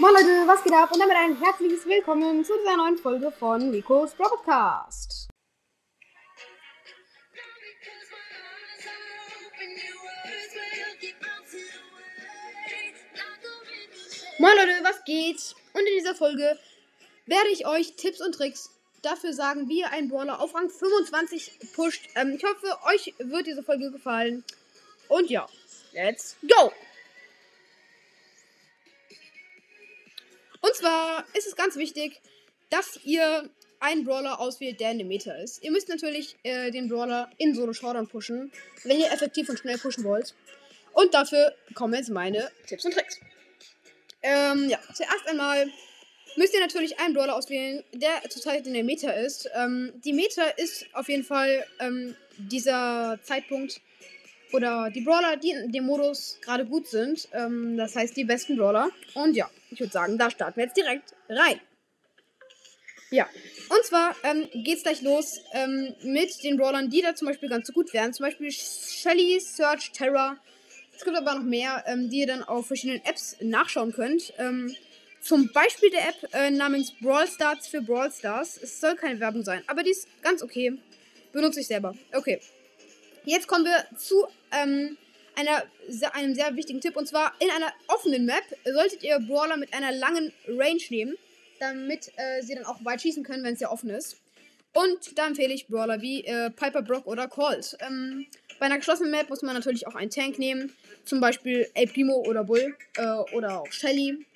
Moin Leute, was geht ab? Und damit ein herzliches Willkommen zu dieser neuen Folge von Rico's Broadcast. Moin Leute, was geht? Und in dieser Folge werde ich euch Tipps und Tricks dafür sagen, wie ihr einen Brawler auf Rang 25 pusht. Ähm, ich hoffe, euch wird diese Folge gefallen. Und ja, let's go! Und zwar ist es ganz wichtig, dass ihr einen Brawler auswählt, der in dem Meta ist. Ihr müsst natürlich äh, den Brawler in Solo Showdown pushen, wenn ihr effektiv und schnell pushen wollt. Und dafür kommen jetzt meine Tipps und Tricks. Ähm, ja, zuerst einmal müsst ihr natürlich einen Brawler auswählen, der zurzeit in der Meta ist. Ähm, die Meta ist auf jeden Fall ähm, dieser Zeitpunkt, oder die Brawler, die in dem Modus gerade gut sind. Ähm, das heißt, die besten Brawler. Und ja, ich würde sagen, da starten wir jetzt direkt rein. Ja, und zwar ähm, es gleich los ähm, mit den Brawlern, die da zum Beispiel ganz so gut wären. Zum Beispiel Shelly, Search, Terra. Es gibt aber noch mehr, ähm, die ihr dann auf verschiedenen Apps nachschauen könnt. Ähm, zum Beispiel der App äh, namens Brawl Stars für Brawl Stars. Es soll keine Werbung sein, aber die ist ganz okay. Benutze ich selber. Okay. Jetzt kommen wir zu ähm, einer, einem sehr wichtigen Tipp. Und zwar in einer offenen Map solltet ihr Brawler mit einer langen Range nehmen, damit äh, sie dann auch weit schießen können, wenn es ja offen ist. Und da empfehle ich Brawler wie äh, Piper, Brock oder Colt. Ähm, bei einer geschlossenen Map muss man natürlich auch einen Tank nehmen. Zum Beispiel El Primo oder Bull äh, oder auch Shelly.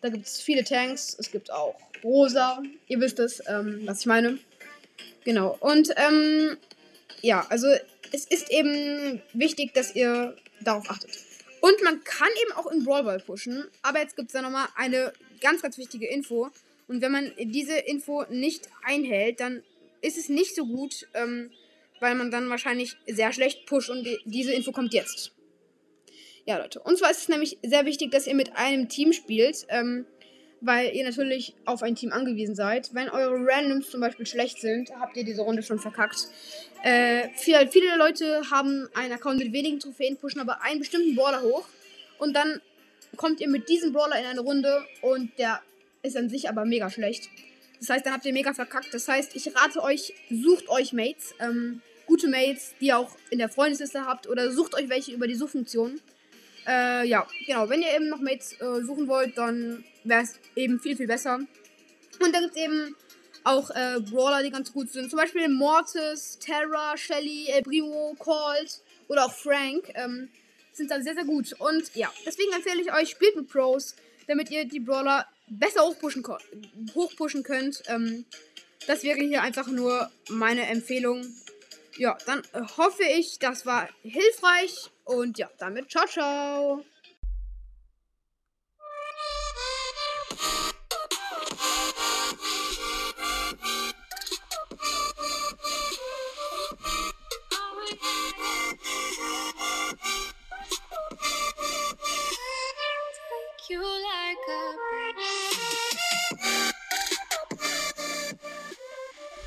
Da gibt es viele Tanks. Es gibt auch Rosa. Ihr wisst es, ähm, was ich meine. Genau. Und ähm, ja, also es ist eben wichtig, dass ihr darauf achtet. Und man kann eben auch in Brawl Ball pushen. Aber jetzt gibt es da nochmal eine ganz, ganz wichtige Info. Und wenn man diese Info nicht einhält, dann ist es nicht so gut, ähm, weil man dann wahrscheinlich sehr schlecht pusht. Und die, diese Info kommt jetzt. Ja, Leute. Und zwar ist es nämlich sehr wichtig, dass ihr mit einem Team spielt. Ähm, weil ihr natürlich auf ein Team angewiesen seid. Wenn eure Randoms zum Beispiel schlecht sind, habt ihr diese Runde schon verkackt. Äh, viele, viele Leute haben einen Account mit wenigen Trophäen, pushen aber einen bestimmten Brawler hoch und dann kommt ihr mit diesem Brawler in eine Runde und der ist an sich aber mega schlecht. Das heißt, dann habt ihr mega verkackt. Das heißt, ich rate euch, sucht euch Mates, ähm, gute Mates, die ihr auch in der Freundesliste habt oder sucht euch welche über die Suchfunktion. Äh, ja, genau. Wenn ihr eben noch Mates äh, suchen wollt, dann wäre es eben viel, viel besser. Und dann gibt es eben auch äh, Brawler, die ganz gut sind. Zum Beispiel Mortis, Terra, Shelly, El Primo, Colt oder auch Frank. Ähm, sind dann sehr, sehr gut. Und ja, deswegen empfehle ich euch, spielt mit Pros, damit ihr die Brawler besser hochpushen, hochpushen könnt. Ähm, das wäre hier einfach nur meine Empfehlung ja, dann äh, hoffe ich, das war hilfreich. Und ja, damit ciao, ciao. you like a